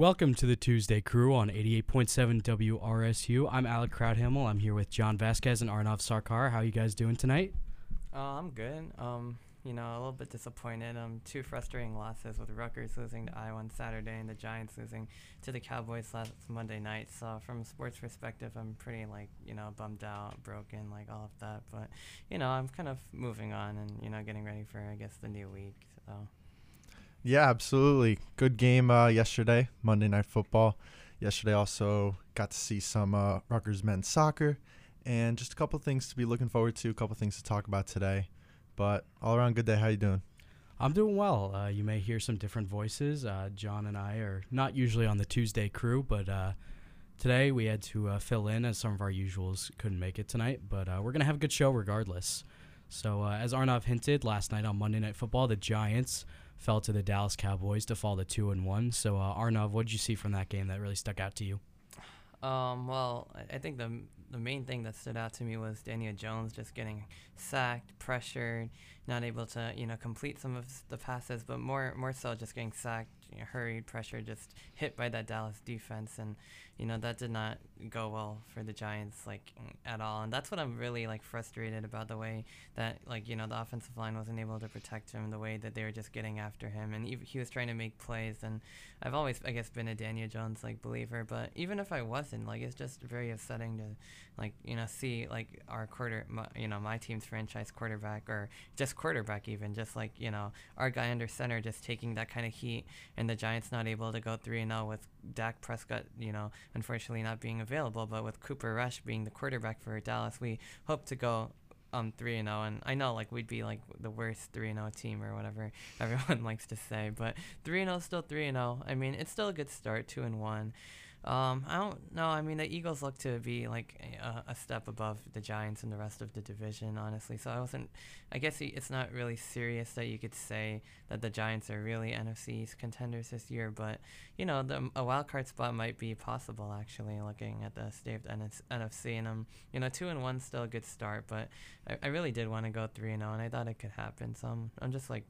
Welcome to the Tuesday crew on 88.7 WRSU. I'm Alec Crouthamel. I'm here with John Vasquez and Arnav Sarkar. How are you guys doing tonight? Uh, I'm good. Um, you know, a little bit disappointed. Um, two frustrating losses with Rutgers losing to Iowa on Saturday and the Giants losing to the Cowboys last Monday night. So from a sports perspective, I'm pretty like you know bummed out, broken, like all of that. But you know, I'm kind of moving on and you know getting ready for I guess the new week. So. Yeah, absolutely. Good game uh, yesterday, Monday Night Football. Yesterday also got to see some uh, Rutgers men's soccer and just a couple things to be looking forward to, a couple things to talk about today. But all around, good day. How you doing? I'm doing well. Uh, you may hear some different voices. Uh, John and I are not usually on the Tuesday crew, but uh, today we had to uh, fill in as some of our usuals couldn't make it tonight. But we're going to have a good show regardless. So, as Arnav hinted last night on Monday Night Football, the Giants – fell to the Dallas Cowboys to fall to two and one. So uh, Arnav, what did you see from that game that really stuck out to you? Um, well, I think the the main thing that stood out to me was Daniel Jones just getting sacked, pressured, not able to you know complete some of the passes, but more more so just getting sacked, you know, hurried, pressure, just hit by that Dallas defense, and you know that did not go well for the Giants like at all. And that's what I'm really like frustrated about the way that like you know the offensive line wasn't able to protect him, the way that they were just getting after him, and he, was trying to make plays. And I've always I guess been a Daniel Jones like believer, but even if I wasn't, like it's just very upsetting to like you know see like our quarter my, you know my team's franchise quarterback or just quarterback even just like you know our guy under center just taking that kind of heat and the Giants not able to go 3 and 0 with Dak Prescott you know unfortunately not being available but with Cooper Rush being the quarterback for Dallas we hope to go um 3 and 0 and I know like we'd be like the worst 3 and 0 team or whatever everyone likes to say but 3 and 0 still 3 and 0 I mean it's still a good start 2 and 1 um, I don't know. I mean, the Eagles look to be like a, a, step above the Giants and the rest of the division, honestly. So I wasn't. I guess it's not really serious that you could say that the Giants are really NFC contenders this year. But you know, the, a wild card spot might be possible actually, looking at the state of the NFC. And um, you know, two and one still a good start, but I, I really did want to go three and zero, oh, and I thought it could happen. So I'm, I'm just like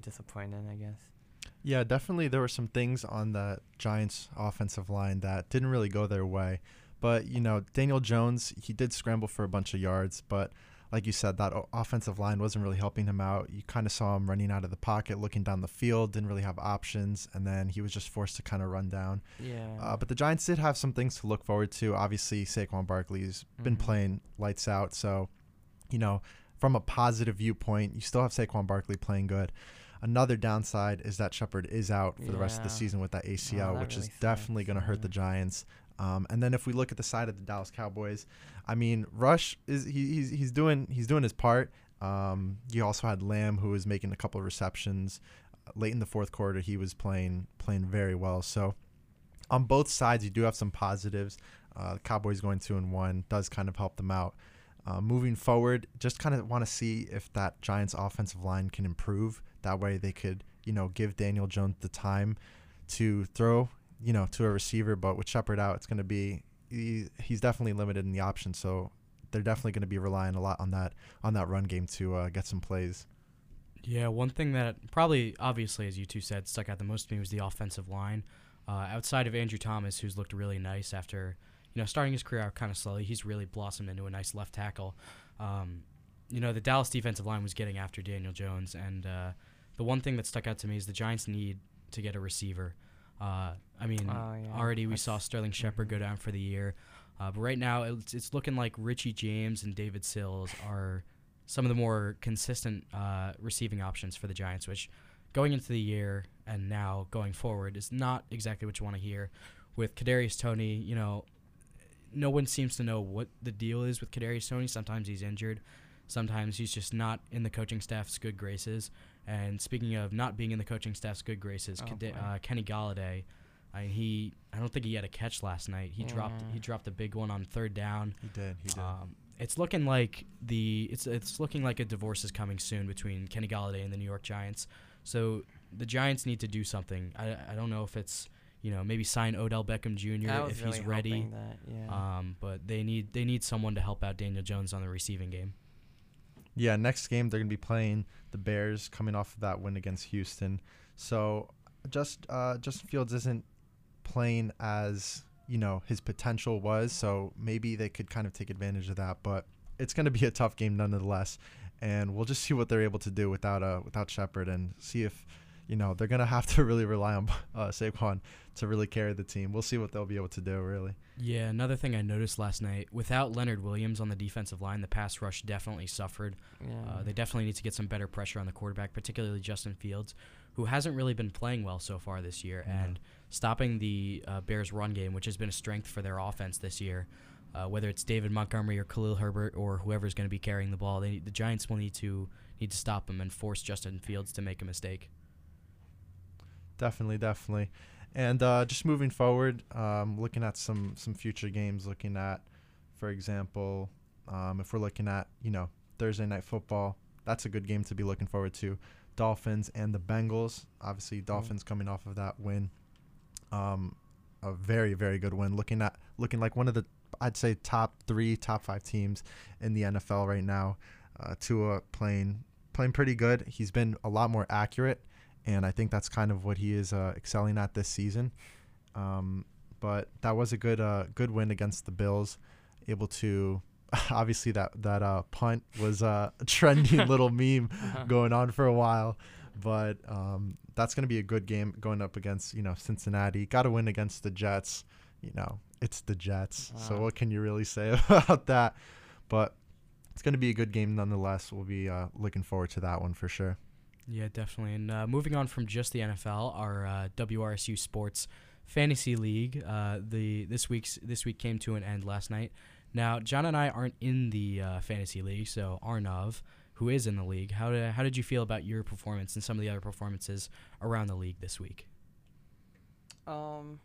disappointed, I guess. Yeah, definitely there were some things on the Giants offensive line that didn't really go their way. But, you know, Daniel Jones, he did scramble for a bunch of yards, but like you said, that offensive line wasn't really helping him out. You kind of saw him running out of the pocket, looking down the field, didn't really have options, and then he was just forced to kind of run down. Yeah. Uh, but the Giants did have some things to look forward to. Obviously, Saquon Barkley's mm-hmm. been playing lights out, so you know, from a positive viewpoint, you still have Saquon Barkley playing good. Another downside is that Shepard is out for yeah. the rest of the season with that ACL, oh, that which really is definitely going to hurt the Giants. Um, and then if we look at the side of the Dallas Cowboys, I mean, Rush is he, he's he's doing he's doing his part. Um, you also had Lamb who was making a couple of receptions late in the fourth quarter. He was playing playing very well. So on both sides, you do have some positives. Uh, the Cowboys going two and one does kind of help them out. Uh, moving forward, just kind of want to see if that Giants offensive line can improve. That way, they could, you know, give Daniel Jones the time to throw, you know, to a receiver. But with Shepard out, it's going to be he, he's definitely limited in the options. So they're definitely going to be relying a lot on that on that run game to uh, get some plays. Yeah, one thing that probably, obviously, as you two said, stuck out the most to me was the offensive line. Uh, outside of Andrew Thomas, who's looked really nice after you know, starting his career out kind of slowly, he's really blossomed into a nice left tackle. Um, you know, the Dallas defensive line was getting after Daniel Jones, and uh, the one thing that stuck out to me is the Giants need to get a receiver. Uh, I mean, oh, yeah. already we That's saw Sterling Shepard go down for the year, uh, but right now it's, it's looking like Richie James and David Sills are some of the more consistent uh, receiving options for the Giants, which going into the year and now going forward is not exactly what you want to hear. With Kadarius Toney, you know, no one seems to know what the deal is with Kadarius Toney. Sometimes he's injured, sometimes he's just not in the coaching staff's good graces. And speaking of not being in the coaching staff's good graces, oh, uh, Kenny Golladay, I, he I don't think he had a catch last night. He yeah. dropped he dropped a big one on third down. He did. He did. Um, it's looking like the it's it's looking like a divorce is coming soon between Kenny Golladay and the New York Giants. So the Giants need to do something. I, I don't know if it's you know maybe sign Odell Beckham Jr. If really he's ready. That, yeah. Um, but they need they need someone to help out Daniel Jones on the receiving game. Yeah, next game they're gonna be playing the Bears, coming off of that win against Houston. So just uh, Justin Fields isn't playing as you know his potential was. So maybe they could kind of take advantage of that. But it's gonna be a tough game nonetheless, and we'll just see what they're able to do without uh without Shepard and see if you know they're gonna have to really rely on uh, Saquon to really carry the team. We'll see what they'll be able to do really. Yeah, another thing I noticed last night without Leonard Williams on the defensive line, the pass rush definitely suffered. yeah. Uh, they definitely need to get some better pressure on the quarterback, particularly Justin Fields, who hasn't really been playing well so far this year. Yeah. And stopping the uh, Bears' run game, which has been a strength for their offense this year, uh, whether it's David Montgomery or Khalil Herbert or whoever's going to be carrying the ball, they, the Giants will need to need to stop them and force Justin Fields to make a mistake. Definitely, definitely. And uh, just moving forward, um, looking at some some future games, looking at, for example, um, if we're looking at you know Thursday night football, that's a good game to be looking forward to. Dolphins and the Bengals. Obviously, Dolphins coming off of that win, um, a very very good win. Looking at looking like one of the I'd say top three, top five teams in the NFL right now. Uh, Tua playing playing pretty good. He's been a lot more accurate and I think that's kind of what he is uh, excelling at this season. Um, but that was a good uh, good win against the Bills. Able to obviously that that uh, punt was uh, a trendy little meme going on for a while, but um, that's going to be a good game going up against you know Cincinnati. Got to win against the Jets. You know it's the Jets, so what can you really say about that? But it's going to be a good game nonetheless. We'll be uh, looking forward to that one for sure. Yeah, definitely. And uh, moving on from just the NFL, our uh, WRSU Sports Fantasy League, uh, the this week's this week came to an end last night. Now, John and I aren't in the uh, fantasy league, so Arnav, who is in the league, how did how did you feel about your performance and some of the other performances around the league this week? Um,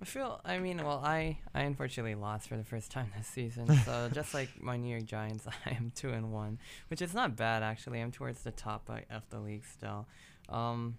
I feel. I mean, well, I I unfortunately lost for the first time this season. So just like my New York Giants, I am two and one, which is not bad actually. I'm towards the top uh, of the league still. Um,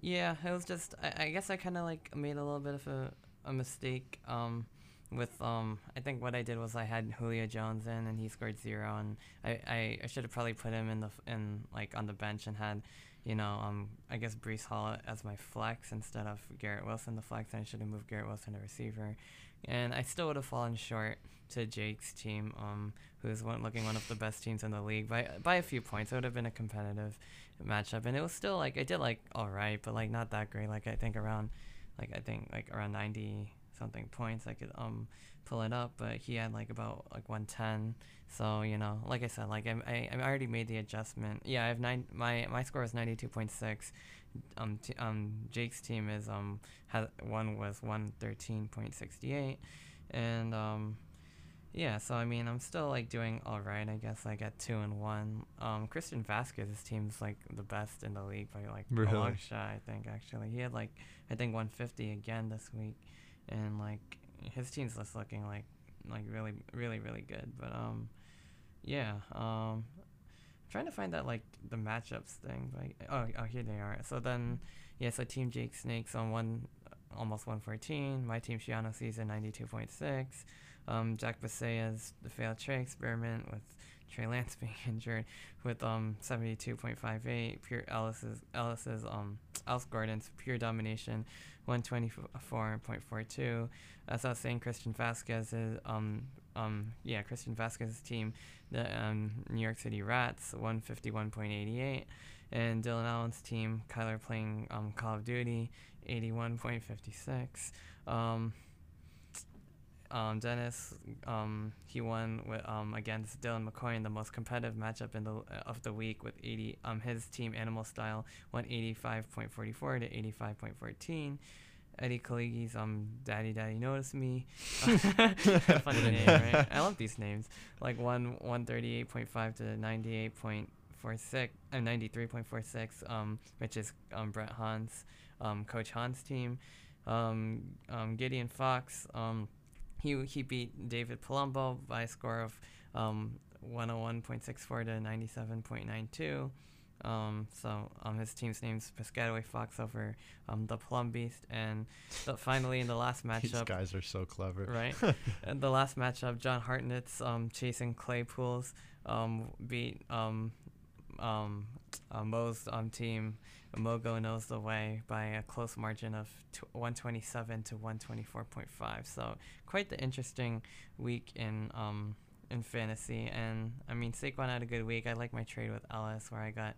yeah, it was just. I, I guess I kind of like made a little bit of a a mistake. Um. With um, I think what I did was I had Julio Jones in and he scored zero, and I, I, I should have probably put him in the in like on the bench and had you know, um, I guess Breece Hall as my flex instead of Garrett Wilson the flex, I should have moved Garrett Wilson to receiver, and I still would have fallen short to Jake's team, um, who's one looking one of the best teams in the league by by a few points. It would have been a competitive matchup, and it was still like I did like all right, but like not that great. Like I think around, like I think like around ninety something points I could um pull it up, but he had like about like 110. So you know, like I said, like I I, I already made the adjustment. Yeah, I have nine. My my score is 92.6. Um, t- um, Jake's team is um has one was 113.68, and um. Yeah, so I mean, I'm still like doing all right, I guess. Like at two and one. Um, Christian Vasquez's team's like the best in the league by like Really? a long shot. I think actually he had like I think 150 again this week, and like his team's just looking like like really really really good. But um, yeah. Um, trying to find that like the matchups thing. Like oh oh here they are. So then yeah, so Team Jake Snakes on one almost 114. My team Schiano season 92.6. Um, Jack Basea's the failed tray experiment with Trey Lance being injured with um 72.58. Pure Ellis's Ellis's um Ellis Gordon's pure domination 124.42. As I was saying, Christian Vasquez's um um yeah Christian Vasquez's team, the um New York City Rats 151.88, and Dylan Allen's team Kyler playing um Call of Duty 81.56. Um, um, Dennis, um, he won with, um, against Dylan McCoy in the most competitive matchup in the of the week with 80. Um, his team Animal Style won 85.44 to 85.14. Eddie Kaligi's um Daddy Daddy Notice Me. Funny name, right? I love these names. Like one one thirty eight point five to ninety eight point four six uh, ninety three point four six, um, which is um Brett Hans, um Coach Hans team. Um, um Gideon Fox, um he he beat David Palumbo by a score of um, 101.64 to 97.92. Um, so um, his team's name's Piscataway Fox over um, the Plum Beast, and the, finally in the last matchup, These guys are so clever. right? and the last matchup, John Hartnett's um, chasing Claypools um, beat um, um, uh, Mo's um, team. Mogo knows the way by a close margin of 127 to 124.5. So quite the interesting week in um, in fantasy. And I mean, Saquon had a good week. I like my trade with Ellis where I got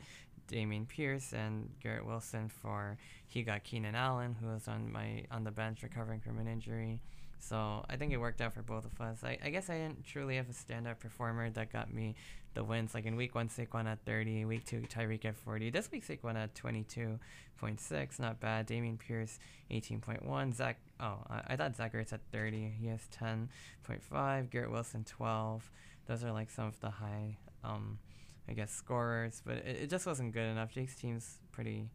Dameon Pierce and Garrett Wilson for he got Keenan Allen who was on my on the bench recovering from an injury. So I think it worked out for both of us. I, I guess I didn't truly have a standout performer that got me the wins. Like in week one, Saquon at 30, week two, Tyreek at 40. This week, Saquon at 22.6, not bad. Dameon Pierce, 18.1. Zach, oh, I, I thought Zach Ertz at 30. He has 10.5. Garrett Wilson, 12. Those are like some of the high, um, I guess, scorers, but it, it just wasn't good enough. Jake's team's pretty.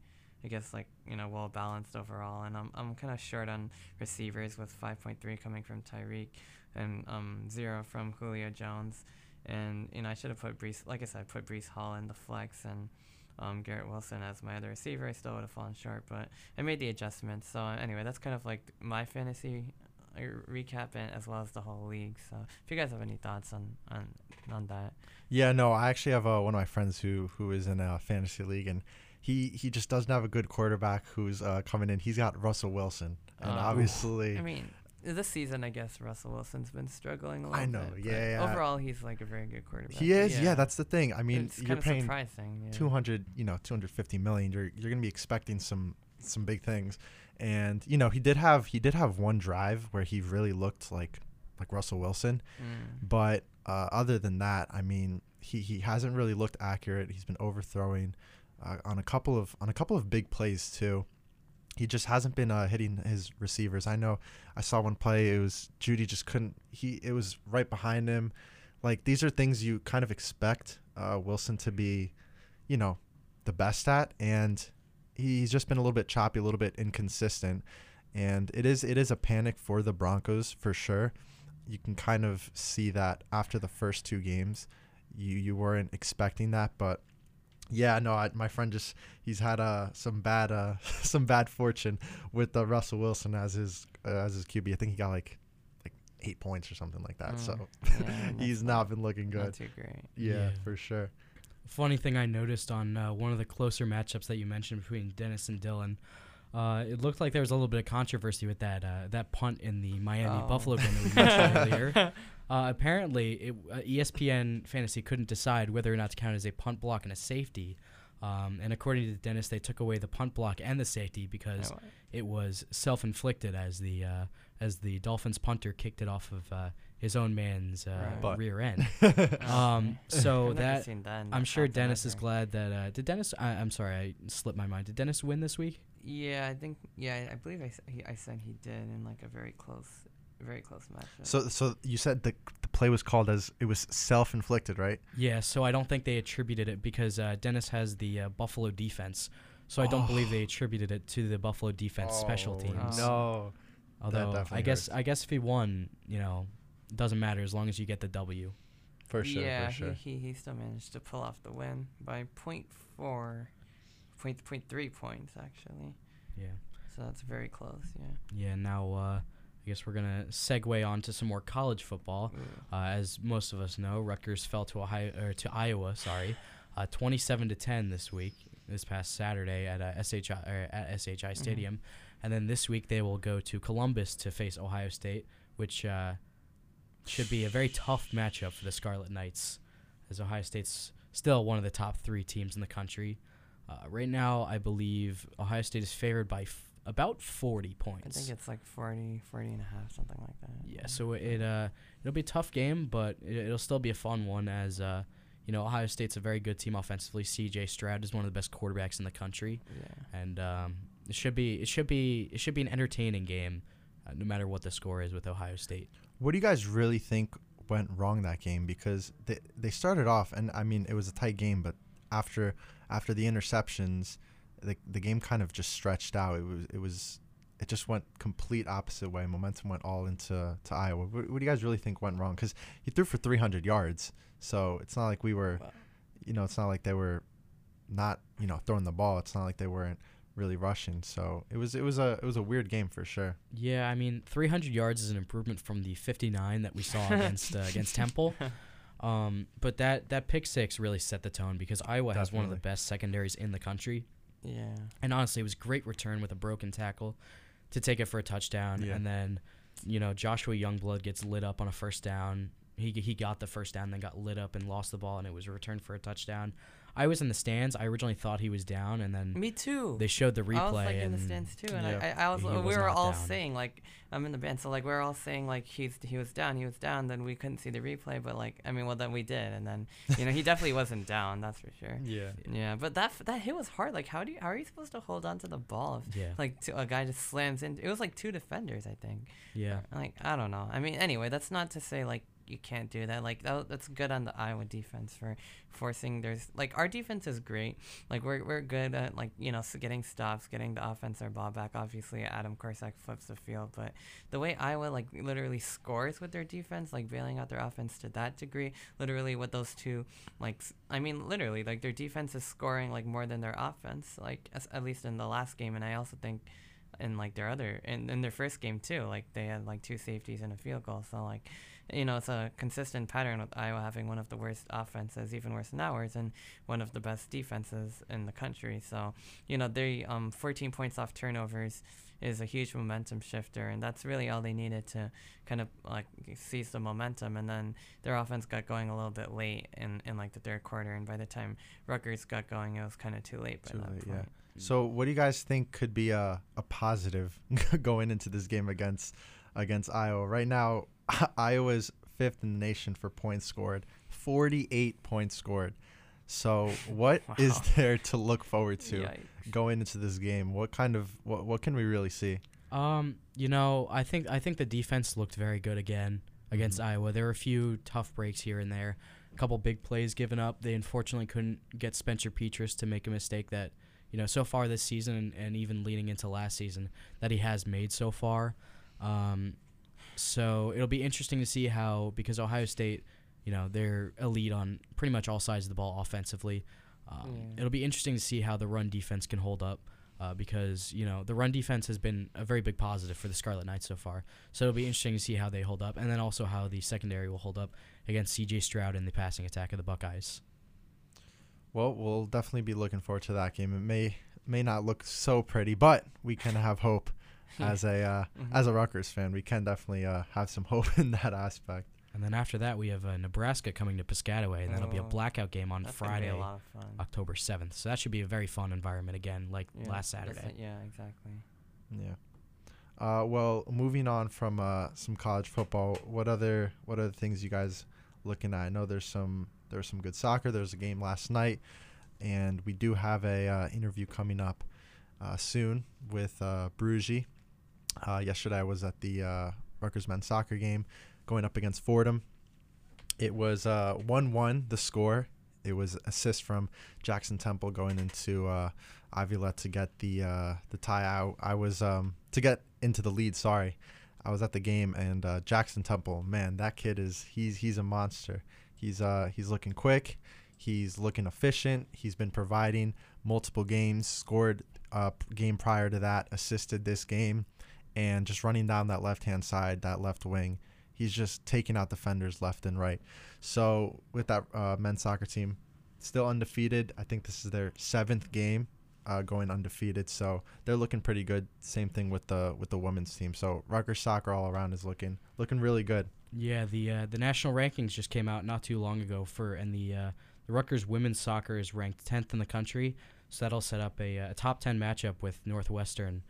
I guess like you know well balanced overall, and I'm I'm kind of short on receivers with 5.3 coming from Tyreek and um zero from Julio Jones, and you know I should have put Breece like I said I put Breece Hall in the flex and um Garrett Wilson as my other receiver. I still would have fallen short, but I made the adjustments. So anyway, that's kind of like my fantasy uh, recap and as well as the whole league. So if you guys have any thoughts on on on that, Yeah, no, I actually have uh, one of my friends who who is in a fantasy league, and he he just doesn't have a good quarterback who's uh, coming in. He's got Russell Wilson, and Uh, obviously, I mean, this season, I guess Russell Wilson's been struggling a little I know, bit, yeah, yeah. Overall, he's like a very good quarterback. he is. Yeah. that's the thing. I mean, you're paying surprising. Yeah. 200, you know, 250 million. You're you're gonna be expecting some some big things, and you know he did have he did have one drive where he really looked like like Russell Wilson, Mm. but uh, other than that, I mean, he he hasn't really looked accurate. He's been overthrowing uh, on a couple of on a couple of big plays too. He just hasn't been uh, hitting his receivers. I know I saw one play. It was Jeudy just couldn't. He it was right behind him. Like these are things you kind of expect uh, Wilson to be, you know, the best at, and he's just been a little bit choppy, a little bit inconsistent, and it is it is a panic for the Broncos for sure. You can kind of see that after the first two games, you you weren't expecting that, but yeah, no, I, my friend just he's had uh some bad uh some bad fortune with uh, Russell Wilson as his uh, as his QB. I think he got like like eight points or something like that. So Mm, yeah, he's that's not been looking Not good. too great. Yeah, Yeah. for sure. Funny thing I noticed on uh, one of the closer matchups that you mentioned between Dennis and Dylan, uh, it looked like there was a little bit of controversy with that uh, that punt in the Miami Oh. Buffalo game that we mentioned earlier. Uh, apparently, it, uh, ESPN Fantasy couldn't decide whether or not to count as a punt block and a safety. Um, and according to Dennis, they took away the punt block and the safety because No, it was self-inflicted as the uh, as the Dolphins punter kicked it off of uh, his own man's uh, Right. Rear end. um, so that that I'm sure content Dennis is glad that uh, did Dennis. I, I'm sorry, I slipped my mind. Did Dennis win this week? Yeah, I think. Yeah, I believe I, s- he, I said he did in like a very close, very close matchup. So so you said the the play was called as it was self inflicted, right? Yeah. So I don't think they attributed it because uh, Dennis has the uh, Buffalo defense. So I don't believe they attributed it to the Buffalo defense special Oh, teams. No. Although I definitely guess hurts. I guess if he won, you know, it doesn't matter as long as you get the W. For sure, yeah, for sure. He, he he still managed to pull off the win by point four, point point three points actually. Yeah. So that's very close. Yeah. Yeah. Now uh, I guess we're gonna segue on to some more college football. Ooh. Uh, as most of us know, Rutgers fell to Ohio or to Iowa. Sorry, uh, 27 to 10 this week. This past Saturday at uh, SHI or at SHI Stadium, and then this week they will go to Columbus to face Ohio State, which uh, should be a very tough matchup for the Scarlet Knights, as Ohio State's still one of the top three teams in the country. Uh, right now, I believe Ohio State is favored by f- about 40 points. I think it's like 40, 40 and a half, something like that. Yeah, so it uh it'll be a tough game, but it, it'll still be a fun one as uh you know Ohio State's a very good team offensively. C.J. Stroud is one of the best quarterbacks in the country, Yeah. and um, it should be it should be it should be an entertaining game, uh, no matter what the score is with Ohio State. What do you guys really think went wrong that game? Because they they started off, and I mean it was a tight game, but after after the interceptions, the the game kind of just stretched out. It was it was it just went complete opposite way. Momentum went all into to Iowa. What, what do you guys really think went wrong? Because he threw for 300 yards, so it's not like we were, Wow. you know, it's not like they were not, you know, throwing the ball. It's not like they weren't really rushing. So it was it was a it was a weird game for sure. Yeah, I mean, 300 yards is an improvement from the 59 that we saw against uh, against Temple. Um, but that that pick six really set the tone because Iowa has one of the best secondaries in the country. Yeah. And honestly, it was great return with a broken tackle to take it for a touchdown. Yeah. And then, you know, Joshua Youngblood gets lit up on a first down. He, he got the first down, then got lit up and lost the ball, and it was a return for a touchdown. I was in the stands. I originally thought he was down, and then Me too. they showed the replay. I was like in the stands too, and Yeah. I, I, I was, He we was were all down. saying like I'm in the band, so like we are all saying like he's he was down, he was down. Then we couldn't see the replay, but like I mean, well then we did, and then you know he definitely wasn't down, that's for sure. Yeah. Yeah, but that f- that hit was hard. Like how do you how are you supposed to hold on to the ball if Yeah. like a guy just slams in? It was like two defenders, I think. Yeah. Like I don't know. I mean, anyway, that's not to say like you can't do that. Like that, that's good on the Iowa defense for forcing. There's like our defense is great. Like we're we're good at like you know getting stops, getting the offense their ball back. Obviously, Adam Korsak flips the field, but the way Iowa like literally scores with their defense, like bailing out their offense to that degree, literally with those two, like I mean, literally like their defense is scoring like more than their offense. Like at least in the last game, and I also think in like their other in, in their first game too like they had like two safeties and a field goal so like you know it's a consistent pattern with iowa having one of the worst offenses even worse than ours and one of the best defenses in the country so you know they um 14 points off turnovers is a huge momentum shifter and that's really all they needed to kind of like seize the momentum and then their offense got going a little bit late in, in like the third quarter and by the time Rutgers got going it was kind of too late by Too that late, point. yeah. So, what do you guys think could be a, a positive going into this game against against Iowa? Right now, Iowa's fifth in the nation for points scored, 48 points scored. So, what is Wow. there to look forward to Yikes. going into this game? What kind of what what can we really see? Um, you know, I think I think the defense looked very good again against Mhm. Iowa. There were a few tough breaks here and there, a couple big plays given up. They unfortunately couldn't get Spencer Petras to make a mistake that, you know, so far this season and, and even leading into last season that he has made so far. Um, so it'll be interesting to see how because Ohio State, you know, they're elite on pretty much all sides of the ball offensively. Um, Yeah. It'll be interesting to see how the run defense can hold up uh, because you know the run defense has been a very big positive for the Scarlet Knights so far. So it'll be interesting to see how they hold up, and then also how the secondary will hold up against C.J. Stroud in the passing attack of the Buckeyes. Well, we'll definitely be looking forward to that game. It may may not look so pretty, but we can have hope as a uh, Mhm. as a Rutgers fan. We can definitely uh, have some hope in that aspect. And then after that, we have uh, Nebraska coming to Piscataway, and that'll be a Oh, blackout game on That's gonna be Friday, a lot of fun. October seventh. So that should be a very fun environment again, like Yeah, last Saturday. it, Yeah, exactly. Yeah. Uh, well, moving on from uh, some college football, what other what other things you guys looking at? I know there's some there's some good soccer. There's a game last night, and we do have a uh, interview coming up uh, soon with uh, Bouregy. Uh, yesterday, I was at the uh, Rutgers men's soccer game, going up against Fordham. It was uh, one-one the score. It was assist from Jackson Temple going into uh, Avila to get the uh, the tie out. I was um, to get into the lead. Sorry, I was at the game and uh, Jackson Temple. Man, that kid is he's he's a monster. He's he's looking quick. He's looking efficient. He's been providing multiple games. Scored a game prior to that. Assisted this game, and just running down that left hand side, that left wing. He's just taking out defenders left and right. So with that uh, men's soccer team, still undefeated. I think this is their seventh game uh, going undefeated. So they're looking pretty good. Same thing with the with the women's team. So Rutgers soccer all around is looking looking really good. Yeah, the uh, the national rankings just came out not too long ago for, and the uh, the Rutgers women's soccer is ranked 10th in the country. So that'll set up a, a top 10 matchup with Northwestern,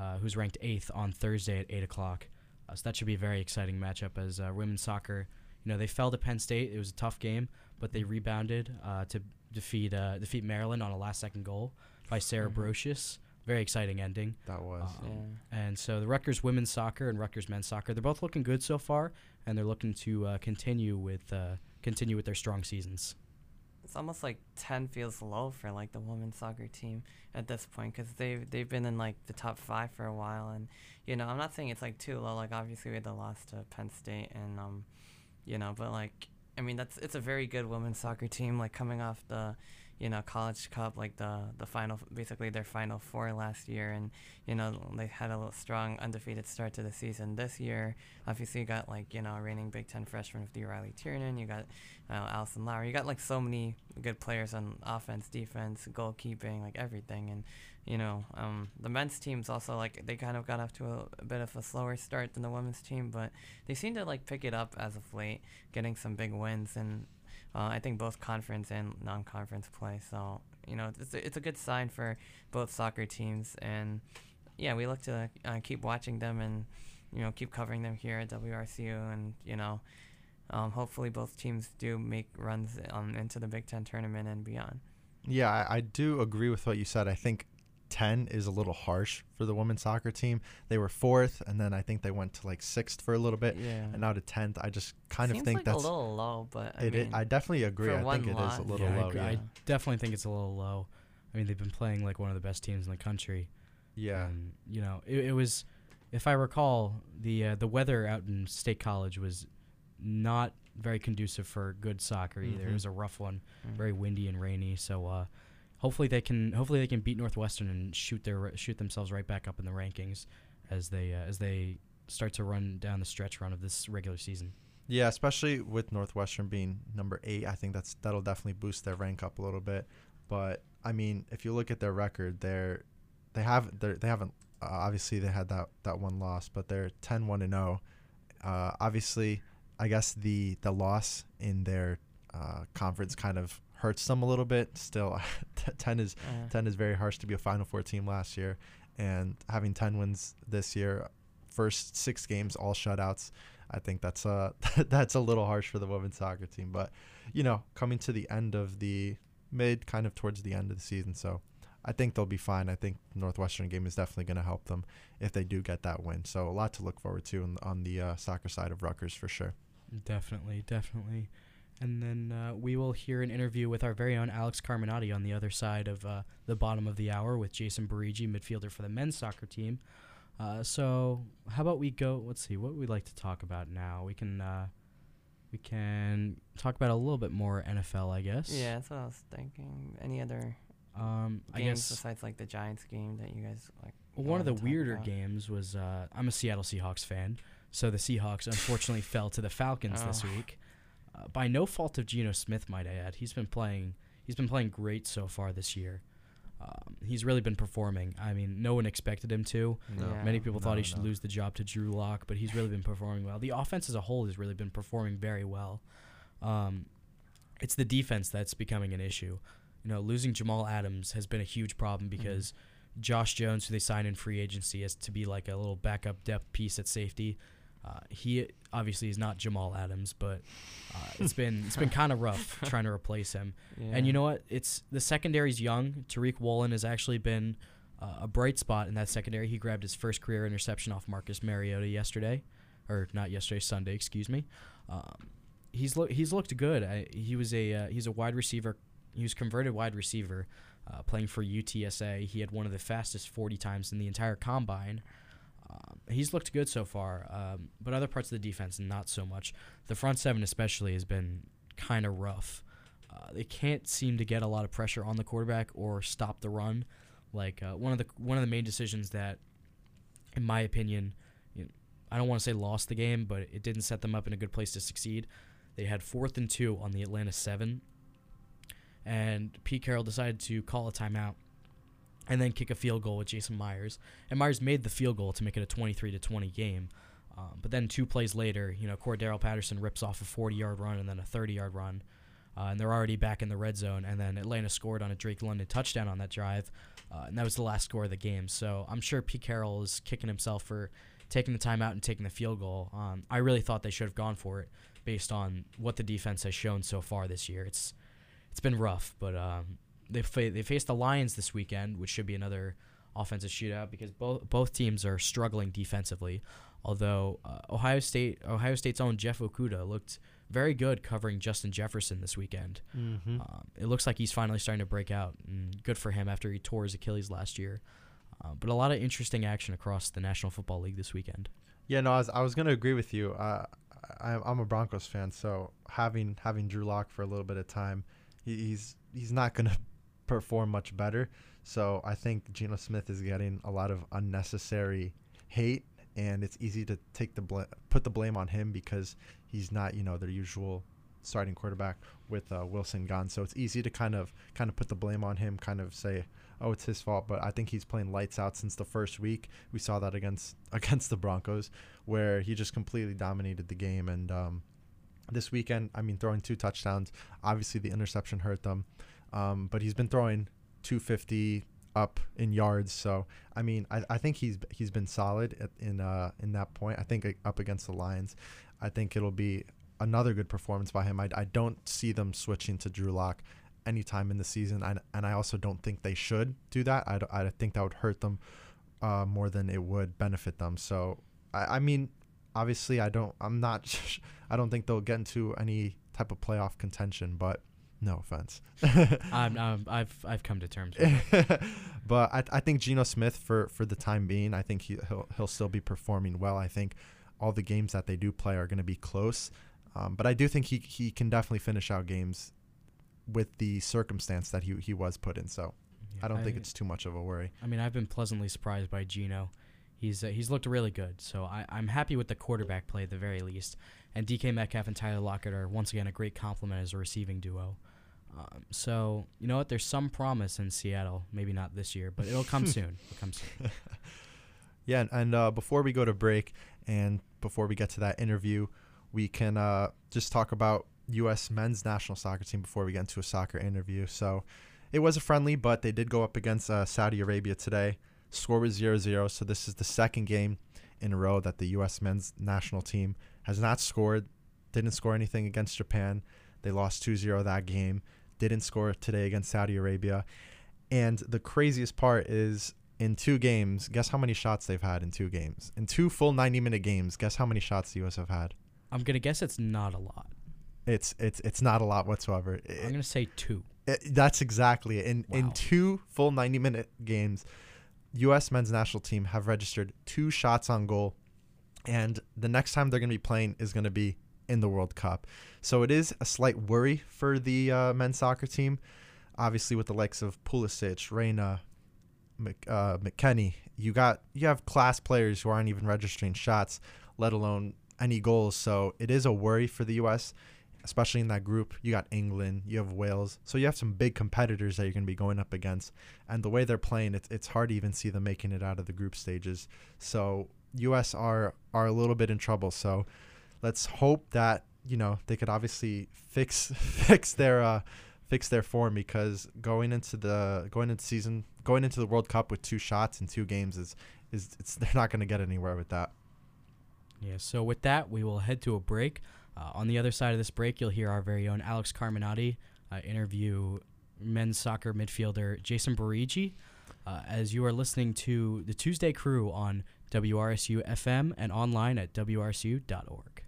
uh, who's ranked eighth on Thursday at eight o'clock. Uh, so that should be a very exciting matchup as uh, women's soccer. You know, they fell to Penn State. It was a tough game, but they rebounded uh, to defeat uh, defeat Maryland on a last second goal by Sarah Mhm. Brocious. Very exciting ending. That was. Um, Yeah. And so the Rutgers women's soccer and Rutgers men's soccer, they're both looking good so far, and they're looking to uh, continue with uh, continue with their strong seasons. It's almost like 10 feels low for like the women's soccer team at this point because they've they've been in like the top five for a while and you know i'm not saying it's like too low like obviously we had the loss to penn state and um you know but like i mean that's it's a very good women's soccer team like coming off the you know college cup like the the final basically their final four last year. And you know they had a strong undefeated start to the season this year. Obviously you got like you know reigning big ten freshman with D. Riley Tiernan. You got uh, Allison Lowry you got like so many good players on offense defense goalkeeping like everything. And you know um, the men's team's also like they kind of got off to a, a bit of a slower start than the women's team but they seem to like pick it up as of late getting some big wins. And uh, I think both conference and non-conference play. So you know, it's a, it's a good sign for both soccer teams, and yeah, we look to uh, keep watching them and you know keep covering them here at WRSU, and you know, um, hopefully both teams do make runs um, into the Big Ten tournament and beyond. Yeah, I, I do agree with what you said. I think 10 is a little harsh for the women's soccer team. They were fourth, and then I think they went to like sixth for a little bit, Yeah. and now to 10th. I just kind Seems of think like that's a little low, but I it. mean, I, I definitely agree. I one think it is a little yeah, low. agree. Yeah. I definitely think it's a little low. I mean, they've been playing like one of the best teams in the country. yeah. And, you know, it, it was, if I recall, the uh, the weather out in State College was not very conducive for good soccer either. It Mhm. was a rough one, Mm. very windy and rainy. So uh, hopefully they can hopefully they can beat Northwestern and shoot their shoot themselves right back up in the rankings as they uh, as they start to run down the stretch run of this regular season. Yeah, especially with Northwestern being number eight, I think that's that'll definitely boost their rank up a little bit. But I mean, if you look at their record, they're they have they're, they haven't uh, obviously they had that that one loss, but they're 10-1 and 0. Uh, obviously, I guess the the loss in their uh, conference kind of hurts them a little bit. Still, 10 is Uh, 10 is very harsh to be a Final Four team last year, and having 10 wins this year, first six games all shutouts. I think that's uh that's a little harsh for the women's soccer team, but you know, coming to the end of the mid, kind of towards the end of the season, so I think they'll be fine. I think Northwestern game is definitely going to help them if they do get that win. So a lot to look forward to on, on the uh, soccer side of Rutgers for sure. Definitely, definitely. And then uh, we will hear an interview with our very own Alex Carmenaty on the other side of uh, the bottom of the hour with Jason Bouregy, midfielder for the men's soccer team. Uh, so how about we go? Let's see what we'd like to talk about now. We can uh, we can talk about a little bit more NFL, I guess. yeah, that's what I was thinking. Any other Um, I games guess besides like the Giants game that you guys like? Well, one of the weirder about? games was uh, I'm a Seattle Seahawks fan, so the Seahawks unfortunately fell to the Falcons this Oh. week, uh, by no fault of Geno Smith, might I add. He's been playing he's been playing great so far this year. Um, he's really been performing. I mean, no one expected him to. No. Yeah. Many people thought he should no. lose the job to Drew Lock, but he's really been performing well. The offense as a whole has really been performing very well. Um, it's the defense that's becoming an issue. You know, losing Jamal Adams has been a huge problem because Josh Jones, who they signed in free agency as to be like a little backup depth piece at safety, uh, he obviously is not Jamal Adams, but uh, it's been it's been kind of rough trying to replace him. And you know what? It's the secondary's young. Tariq Woolen has actually been uh, a bright spot in that secondary. He grabbed his first career interception off Marcus Mariota yesterday, or not yesterday, Sunday, excuse me. Um, he's look he's looked good. I, he was a uh, he's a wide receiver. He was converted wide receiver, uh, playing for UTSA. He had one of the fastest 40 times in the entire combine. Um, he's looked good so far, um, but other parts of the defense not so much. The front seven especially has been kind of rough. Uh, they can't seem to get a lot of pressure on the quarterback or stop the run. Like uh, one of the one of the main decisions that, in my opinion, you know, I don't want to say lost the game, but it didn't set them up in a good place to succeed. They had fourth and two on the Atlanta seven, and Pete Carroll decided to call a timeout and then kick a field goal with Jason Myers. And Myers made the field goal to make it a 23 to 20 game. Um, but then two plays later, you know, Cordarrelle Patterson rips off a 40 yard run and then a 30 yard run. Uh, and they're already back in the red zone. And then Atlanta scored on a Drake London touchdown on that drive. Uh, and that was the last score of the game. So I'm sure Pete Carroll is kicking himself for taking the timeout and taking the field goal. Um, I really thought they should have gone for it based on what the defense has shown so far this year. It's it's been rough, but um, they fa- they face the Lions this weekend, which should be another offensive shootout because both both teams are struggling defensively. Although uh, Ohio State Ohio State's own Jeff Okudah looked very good covering Justin Jefferson this weekend. Mm-hmm. Um, it looks like he's finally starting to break out, and good for him after he tore his Achilles last year. Uh, but a lot of interesting action across the National Football League this weekend. Yeah, no, I was, I was gonna agree with you. Uh, I, I'm a Broncos fan, so having having Drew Lock for a little bit of time, he, he's he's not gonna perform much better. So I think Geno Smith is getting a lot of unnecessary hate, and it's easy to take the bl- put the blame on him because he's not you know their usual starting quarterback with uh, Wilson gone. So it's easy to kind of kind of put the blame on him, kind of say, oh, it's his fault. But I think he's playing lights out since the first week. We saw that against against the Broncos, where he just completely dominated the game. And um, this weekend, I mean, throwing two touchdowns. Obviously, the interception hurt them, um, but he's been throwing 250 up in yards. So I mean, I, I think he's he's been solid at, in uh, in that point. I think uh, up against the Lions, I think it'll be another good performance by him. I, I don't see them switching to Drew Lock anytime in the season, I, and I also don't think they should do that. I, I think that would hurt them uh, more than it would benefit them. So I, I mean, obviously, I don't. I'm not. I don't think they'll get into any type of playoff contention, but no offense. I'm, I'm, I've I've come to terms with it. but I, I think Geno Smith for for the time being, I think he, he'll he'll still be performing well. I think all the games that they do play are going to be close. Um, but I do think he he can definitely finish out games with the circumstance that he he was put in. So Yeah, I don't think it's too much of a worry. I mean, I've been pleasantly surprised by Geno. He's uh, he's looked really good, so I, I'm happy with the quarterback play at the very least. And DK Metcalf and Tyler Lockett are once again a great complement as a receiving duo. Um, so you know what? There's some promise in Seattle. Maybe not this year, but it'll come soon. It'll come soon. Yeah, and, uh, before we go to break and before we get to that interview, we can uh, just talk about U.S. men's national soccer team before we get into a soccer interview. So it was a friendly, but they did go up against uh, Saudi Arabia today. Score was 0 0. So this is the second game in a row that the U.S. men's national team has not scored. Didn't score anything against Japan. They lost 2 0 that game. Didn't score today against Saudi Arabia. And the craziest part is in two games, guess how many shots they've had in two games? In two full 90 minute games, guess how many shots the U.S. have had? I'm gonna guess it's not a lot. It's it's it's not a lot whatsoever. I'm gonna say two. it- that's exactly it. In in two full 90 minute games, U.S. men's national team have registered two shots on goal, and the next time they're going to be playing is going to be in the World Cup. So it is a slight worry for the uh, men's soccer team. Obviously, with the likes of Pulisic, Reyna, Mc, uh, McKennie, you got you have class players who aren't even registering shots, let alone any goals. So it is a worry for the U.S especially in that group. You got England, you have Wales, so you have some big competitors that you're going to be going up against. And the way they're playing, it's it's hard to even see them making it out of the group stages. So U.S. are are a little bit in trouble. So let's hope that you know they could obviously fix fix their uh, fix their form because going into the going into season going into the World Cup with two shots in two games is is it's they're not going to get anywhere with that. Yeah. So with that, we will head to a break. Uh, on the other side of this break, you'll hear our very own Alex Carmenaty uh, interview men's soccer midfielder Jason Bouregy. Uh, as you are listening to the Tuesday Crew on WRSU FM and online at WRSU.org.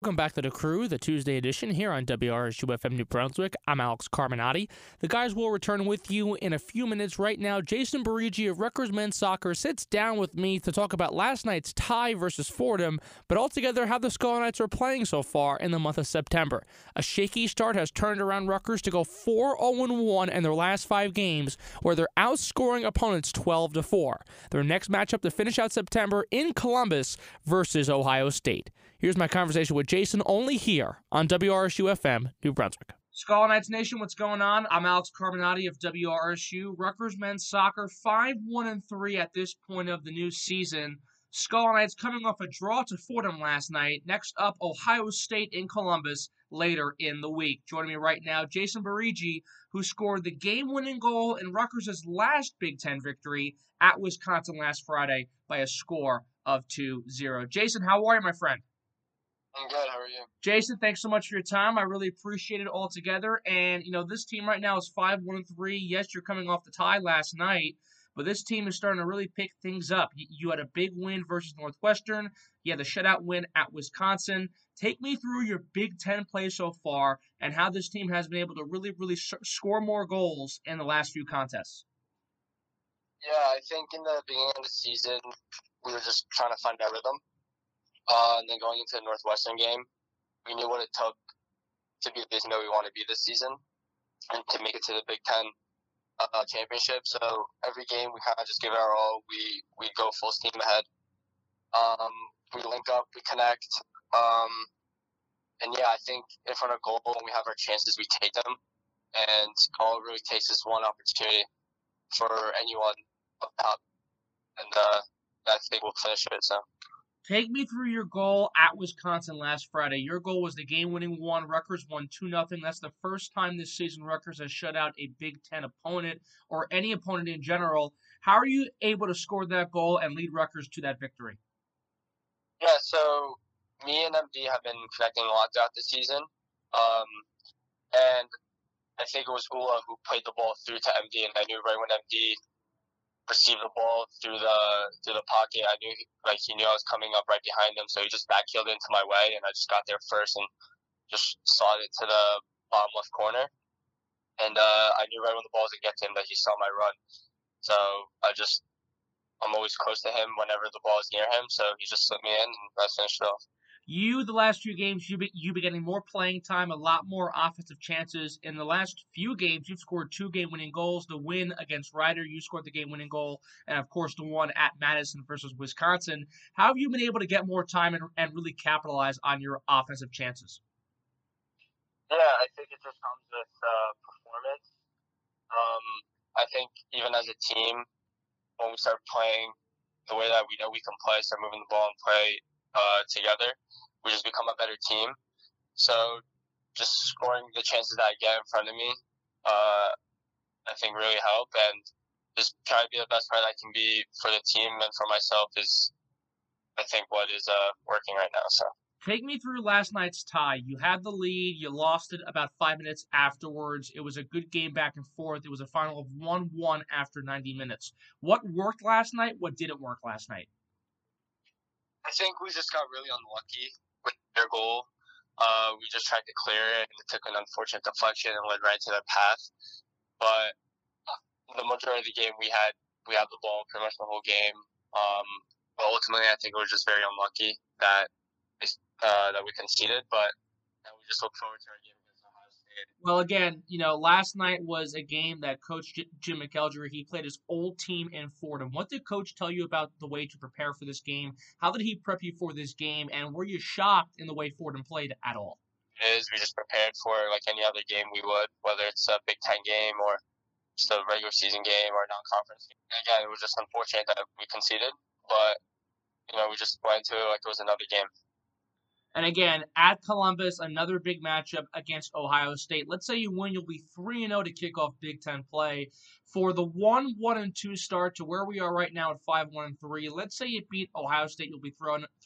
Welcome back to the crew, the Tuesday edition here on WRSU FM New Brunswick. I'm Alex Carmenaty. The guys will return with you in a few minutes. Right now, Jason Bouregy of Rutgers Men's Soccer sits down with me to talk about last night's tie versus Fordham, but altogether how the Scarlet Knights are playing so far in the month of September. A shaky start has turned around Rutgers to go 4-0-1 in their last five games, where they're outscoring opponents 12 to 4. Their next matchup to finish out September in Columbus versus Ohio State. Here's my conversation with Jason only here on WRSU FM, New Brunswick. Scarlet Knights Nation, what's going on? I'm Alex Carmenaty of WRSU. Rutgers men's soccer 5 1 and 3 at this point of the new season. Scarlet Knights coming off a draw to Fordham last night. Next up, Ohio State in Columbus later in the week. Joining me right now, Jason Bouregy, who scored the game winning goal in Rutgers' last Big Ten victory at Wisconsin last Friday by a score of 2 0. Jason, how are you, my friend? I'm good. How are you? Jason, thanks so much for your time. I really appreciate it all together. And you know, this team right now is five one and three. Yes, you're coming off the tie last night, but this team is starting to really pick things up. You, you had a big win versus Northwestern. You had the shutout win at Wisconsin. Take me through your Big Ten play so far and how this team has been able to really, really score more goals in the last few contests. Yeah, I think in the beginning of the season, we were just trying to find our rhythm. Uh, and then going into the Northwestern game, we knew what it took to be the team that we want to be this season and to make it to the Big Ten uh, championship. So every game we kind of just give our all. We we go full steam ahead. Um, we link up, we connect. Um, and yeah, I think in front of goal when we have our chances, we take them. And all it really takes is one opportunity for anyone up top, and uh, I think we'll finish it. So. Take me through your goal at Wisconsin last Friday. Your goal was the game-winning one. Rutgers won two 0 That's the first time this season Rutgers has shut out a Big Ten opponent or any opponent in general. How are you able to score that goal and lead Rutgers to that victory? Yeah, so me and MD have been connecting a lot throughout the season, um, and I think it was Ula who played the ball through to MD, and I knew right when MD received the ball through the through the pocket, I knew like he knew I was coming up right behind him, so he just backheeled into my way, and I just got there first and just slotted it to the bottom left corner, and uh, I knew right when the ball was to him that he saw my run, so I just I'm always close to him whenever the ball is near him, so he just slipped me in and I finished it off. You, the last few games, you be, you be getting more playing time, a lot more offensive chances. In the last few games, you've scored two game-winning goals. The win against Rider, you scored the game-winning goal, and of course the one at Madison versus Wisconsin. How have you been able to get more time and, and really capitalize on your offensive chances? Yeah, I think it just comes with uh, performance. Um, I think even as a team, when we start playing the way that we know we can play, start moving the ball and play uh, together, we just become a better team. So just scoring the chances that I get in front of me, uh, I think really help and just try to be the best player I can be for the team and for myself is, I think, what is uh, working right now. So. Take me through last night's tie. You had the lead. You lost it about five minutes afterwards. It was a good game back and forth. It was a final of 1 1 after 90 minutes. What worked last night? What didn't work last night? I think we just got really unlucky with their goal. Uh, we just tried to clear it, and it took an unfortunate deflection and led right to their path. But the majority of the game, we had we had the ball pretty much the whole game. Um, but ultimately, I think it was just very unlucky that uh, that we conceded. But we just look forward to our game well, again, you know, last night was a game that Coach Jim McElderry he played his old team in Fordham. What did Coach tell you about the way to prepare for this game? How did he prep you for this game? And were you shocked in the way Fordham played at all? It is. We just prepared for like any other game we would, whether it's a Big Ten game or just a regular season game or a non-conference game. Again, it was just unfortunate that we conceded, but you know we just went into it like it was another game. And again, at Columbus, another big matchup against Ohio State. Let's say you win, you'll be 3 0 to kick off Big Ten play. For the 1 1 and 2 start to where we are right now at 5 1 and 3, let's say you beat Ohio State, you'll be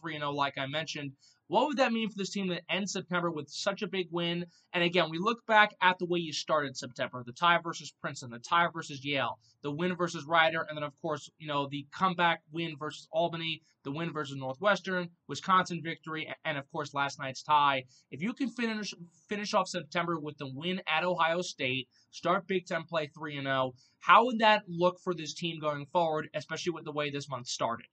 3 0, like I mentioned. What would that mean for this team that ends September with such a big win? And again, we look back at the way you started September the tie versus Princeton, the tie versus Yale, the win versus Rider, and then, of course, you know, the comeback win versus Albany, the win versus Northwestern, Wisconsin victory, and, of course, last night's tie. If you can finish, finish off September with the win at Ohio State, start Big Ten play 3 0, how would that look for this team going forward, especially with the way this month started?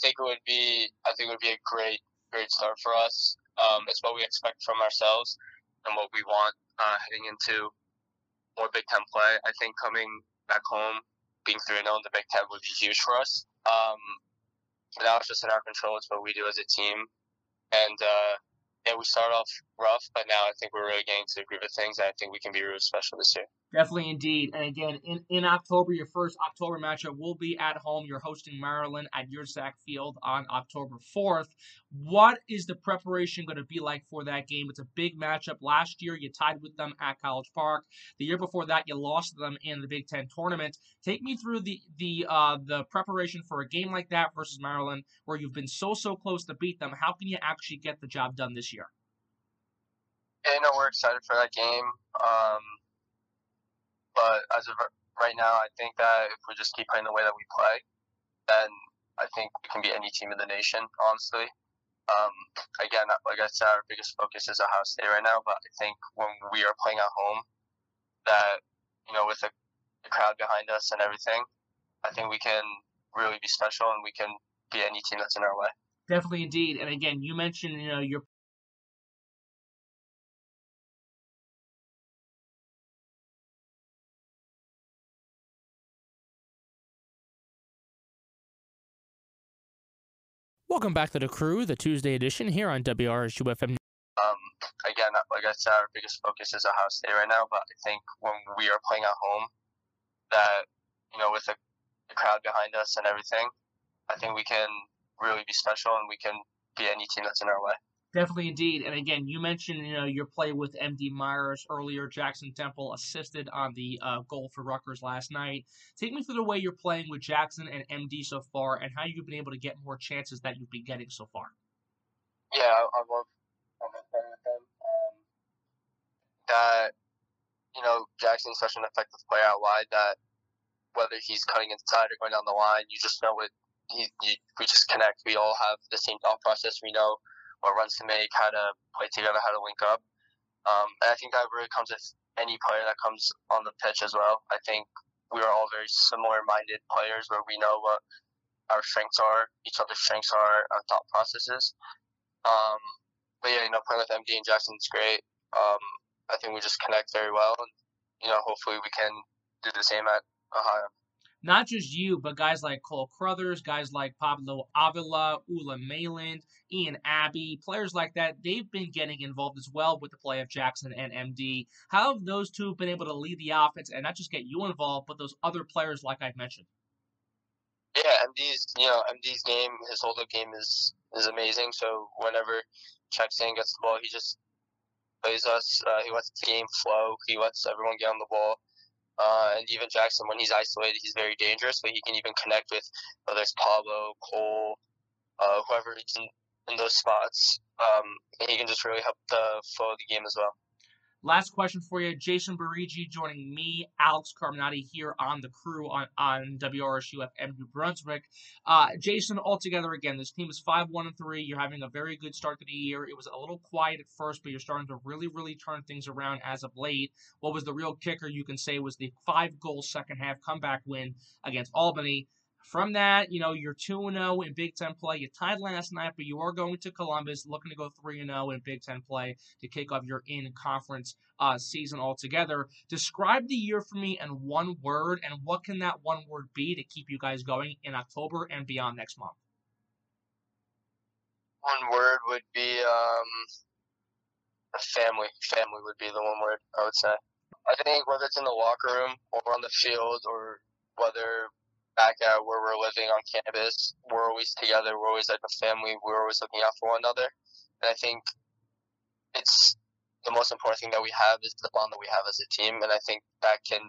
Think it would be. I think it would be a great, great start for us. Um, it's what we expect from ourselves and what we want uh, heading into more Big Ten play. I think coming back home, being three zero in the Big Ten would be huge for us. Um, now it's just in our control. It's what we do as a team, and uh, yeah, we start off rough, but now I think we're really getting to the groove of things. I think we can be really special this year. Definitely, indeed. And again, in, in October, your first October matchup will be at home. You're hosting Maryland at Yurcak Field on October 4th. What is the preparation going to be like for that game? It's a big matchup. Last year, you tied with them at College Park. The year before that, you lost them in the Big Ten tournament. Take me through the the uh, the preparation for a game like that versus Maryland, where you've been so so close to beat them. How can you actually get the job done this year? Yeah, you know, we're excited for that game. Um, but as of right now, I think that if we just keep playing the way that we play, then I think we can be any team in the nation, honestly. Um, again, like I said, our biggest focus is Ohio State right now. But I think when we are playing at home, that you know, with the, the crowd behind us and everything, I think we can really be special and we can beat any team that's in our way. Definitely, indeed. And again, you mentioned you know your Welcome back to the crew, the Tuesday edition here on WRSU FM. Um, again, like I said, our biggest focus is Ohio State right now. But I think when we are playing at home, that you know, with the, the crowd behind us and everything, I think we can really be special and we can beat any team that's in our way. Definitely, indeed. And again, you mentioned you know your play with MD Myers earlier. Jackson Temple assisted on the uh, goal for Rutgers last night. Take me through the way you're playing with Jackson and MD so far, and how you've been able to get more chances that you've been getting so far. Yeah, I, love I love playing with them. Um, that you know, Jackson's such an effective player out wide that whether he's cutting inside or going down the line, you just know it. He, he, we just connect. We all have the same thought process. We know what runs to make, how to play together, how to link up. Um, and I think that really comes with any player that comes on the pitch as well. I think we are all very similar-minded players where we know what our strengths are, each other's strengths are, our thought processes. Um, but yeah, you know, playing with MD and Jackson is great. Um, I think we just connect very well, and you know, hopefully we can do the same at Ohio not just you, but guys like Cole Crothers, guys like Pablo Avila, Ula Mayland, Ian Abbey, players like that, they've been getting involved as well with the play of Jackson and MD. How have those two been able to lead the offense and not just get you involved, but those other players like I've mentioned? Yeah, MD's you know MD's game, his hold up game is is amazing. So whenever checks in, gets the ball, he just plays us. Uh, he lets the game flow. He lets everyone get on the ball. Uh, and even Jackson, when he's isolated, he's very dangerous. But he can even connect with whether it's Pablo, Cole, uh, whoever is in, in those spots. Um, and he can just really help the flow of the game as well. Last question for you, Jason Bouregy joining me, Alex Carmenaty here on the crew on, on WRSU FM New Brunswick. Uh, Jason, altogether again, this team is five one and three. You're having a very good start to the year. It was a little quiet at first, but you're starting to really, really turn things around as of late. What was the real kicker? You can say was the five goal second half comeback win against Albany. From that, you know, you're 2 0 in Big Ten play. You tied last night, but you are going to Columbus, looking to go 3 0 in Big Ten play to kick off your in conference uh, season altogether. Describe the year for me in one word, and what can that one word be to keep you guys going in October and beyond next month? One word would be um, family. Family would be the one word I would say. I think whether it's in the locker room or on the field or whether back at where we're living on campus, we're always together. We're always like a family. We're always looking out for one another. And I think it's the most important thing that we have is the bond that we have as a team. And I think that can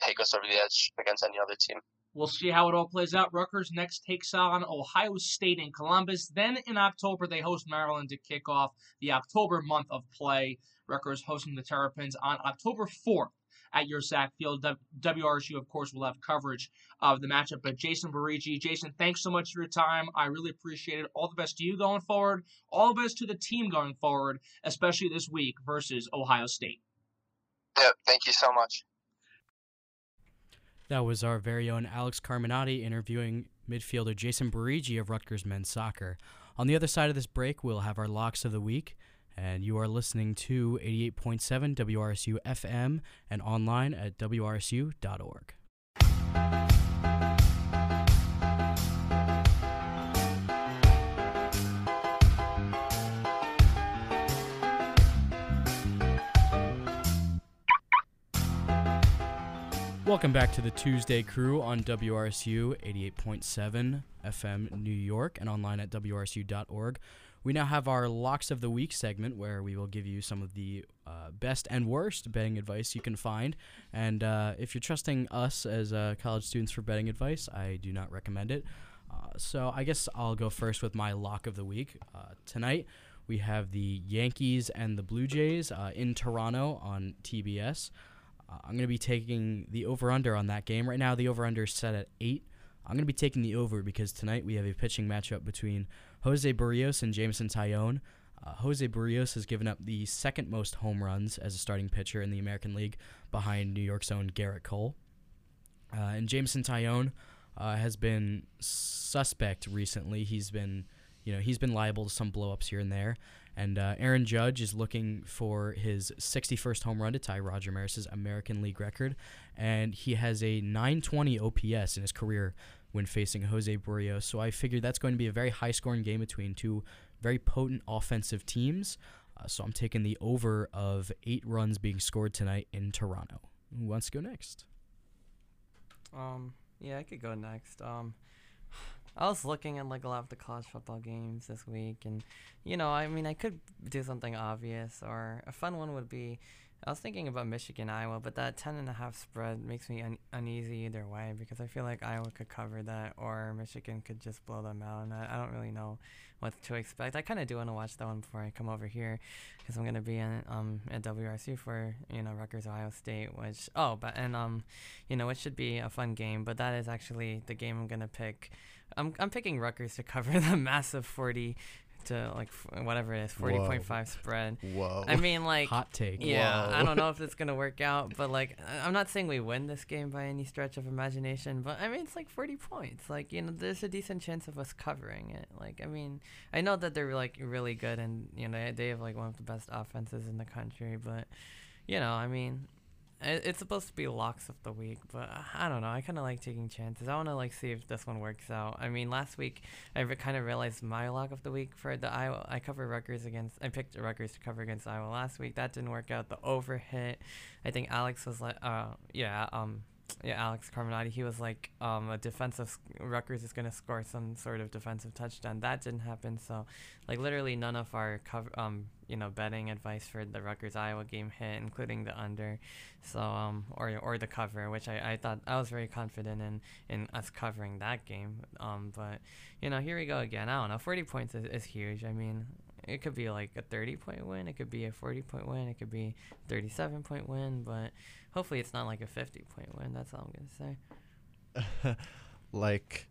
take us over the edge against any other team. We'll see how it all plays out. Rutgers next takes on Ohio State in Columbus. Then in October, they host Maryland to kick off the October month of play. Rutgers hosting the Terrapins on October 4th at Yurcak Field. WRSU, of course, will have coverage of the matchup. But Jason Bouregy, Jason, thanks so much for your time. I really appreciate it. All the best to you going forward. All the best to the team going forward, especially this week versus Ohio State. Yeah, thank you so much. That was our very own Alex Carmenaty interviewing midfielder Jason Bouregy of Rutgers men's soccer. On the other side of this break, we'll have our locks of the week and you are listening to 88.7 WRSU FM and online at WRSU.org. Welcome back to the Tuesday crew on WRSU 88.7 FM New York and online at WRSU.org. We now have our locks of the week segment where we will give you some of the uh, best and worst betting advice you can find. And uh, if you're trusting us as uh, college students for betting advice, I do not recommend it. Uh, so I guess I'll go first with my lock of the week. Uh, tonight we have the Yankees and the Blue Jays uh, in Toronto on TBS. I'm going to be taking the over under on that game. Right now, the over under is set at 8. I'm going to be taking the over because tonight we have a pitching matchup between Jose Berrios and Jameson Taillon. Uh, Jose Berrios has given up the second most home runs as a starting pitcher in the American League behind New York's own Gerrit Cole. Uh, and Jameson Taillon uh, has been suspect recently. He's been, you know, he's been liable to some blowups here and there. And uh, Aaron Judge is looking for his 61st home run to tie Roger Maris's American League record, and he has a 920 OPS in his career when facing Jose Berrios. So I figured that's going to be a very high-scoring game between two very potent offensive teams. Uh, so I'm taking the over of eight runs being scored tonight in Toronto. Who wants to go next? Um, yeah, I could go next. Um, I was looking at like a lot of the college football games this week, and you know, I mean, I could do something obvious, or a fun one would be. I was thinking about Michigan Iowa, but that ten and a half spread makes me un- uneasy either way because I feel like Iowa could cover that, or Michigan could just blow them out, and I, I don't really know what to expect. I kind of do want to watch that one before I come over here because I'm gonna be in um at WRC for you know Rutgers Ohio State, which oh, but and um, you know, it should be a fun game, but that is actually the game I'm gonna pick. I'm I'm picking Rutgers to cover the massive 40 to like f- whatever it is, 40.5 spread. Whoa. I mean, like Hot take. yeah, I don't know if it's gonna work out, but like I- I'm not saying we win this game by any stretch of imagination, but I mean it's like 40 points. Like you know, there's a decent chance of us covering it. Like I mean, I know that they're like really good and you know they- they have like one of the best offenses in the country, but you know, I mean. It's supposed to be locks of the week, but I don't know. I kind of like taking chances. I want to like see if this one works out. I mean, last week I re- kind of realized my lock of the week for the Iowa. I covered Rutgers against. I picked Rutgers to cover against Iowa last week. That didn't work out. The over hit. I think Alex was like, uh, yeah, um, yeah, Alex Carmenaty. He was like, um, a defensive Rutgers is gonna score some sort of defensive touchdown. That didn't happen. So, like, literally none of our cover, um, you know, betting advice for the Rutgers Iowa game hit, including the under. So, um, or or the cover, which I, I thought I was very confident in in us covering that game. Um, but you know, here we go again. I don't know. 40 points is, is huge. I mean, it could be like a 30 point win. It could be a 40 point win. It could be 37 point win. But hopefully, it's not like a 50 point win. That's all I'm gonna say. like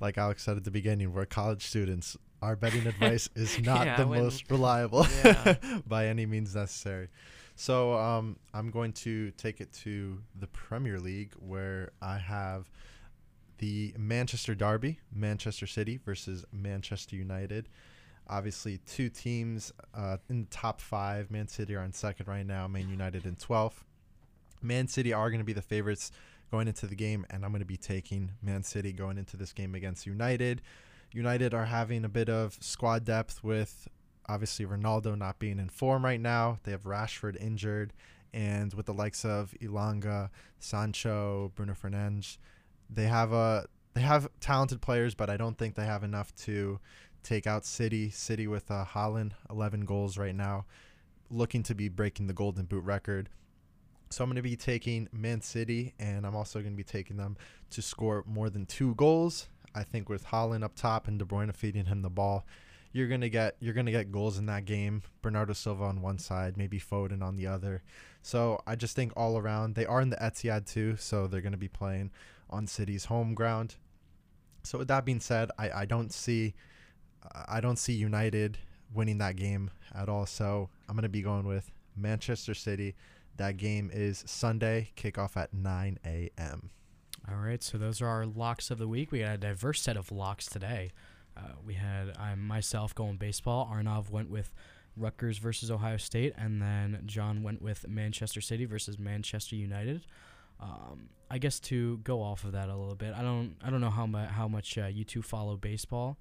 like Alex said at the beginning, we're college students. Our betting advice is not Yeah, the when- most reliable Yeah. by any means necessary. So um, I'm going to take it to the Premier League where I have the Manchester Derby, Manchester City versus Manchester United. Obviously, two teams uh, in the top five. Man City are in second right now. Man United in 12th. Man City are going to be the favorites going into the game, and I'm going to be taking Man City going into this game against United. United are having a bit of squad depth with obviously Ronaldo not being in form right now. They have Rashford injured, and with the likes of Elanga, Sancho, Bruno Fernandes, they have a they have talented players, but I don't think they have enough to take out City. City with uh, Haaland, 11 goals right now, looking to be breaking the Golden Boot record. So I'm going to be taking Man City, and I'm also going to be taking them to score more than two goals. I think with Haaland up top and De Bruyne feeding him the ball, you're gonna get you're gonna get goals in that game. Bernardo Silva on one side, maybe Foden on the other. So I just think all around they are in the Etihad too, so they're gonna be playing on City's home ground. So with that being said, I, I don't see I don't see United winning that game at all. So I'm gonna be going with Manchester City. That game is Sunday, kickoff at 9 a.m. All right, so those are our locks of the week. We got a diverse set of locks today. Uh, we had I myself going baseball. Arnav went with Rutgers versus Ohio State, and then John went with Manchester City versus Manchester United. Um, I guess to go off of that a little bit, I don't I don't know how much how much uh, you two follow baseball,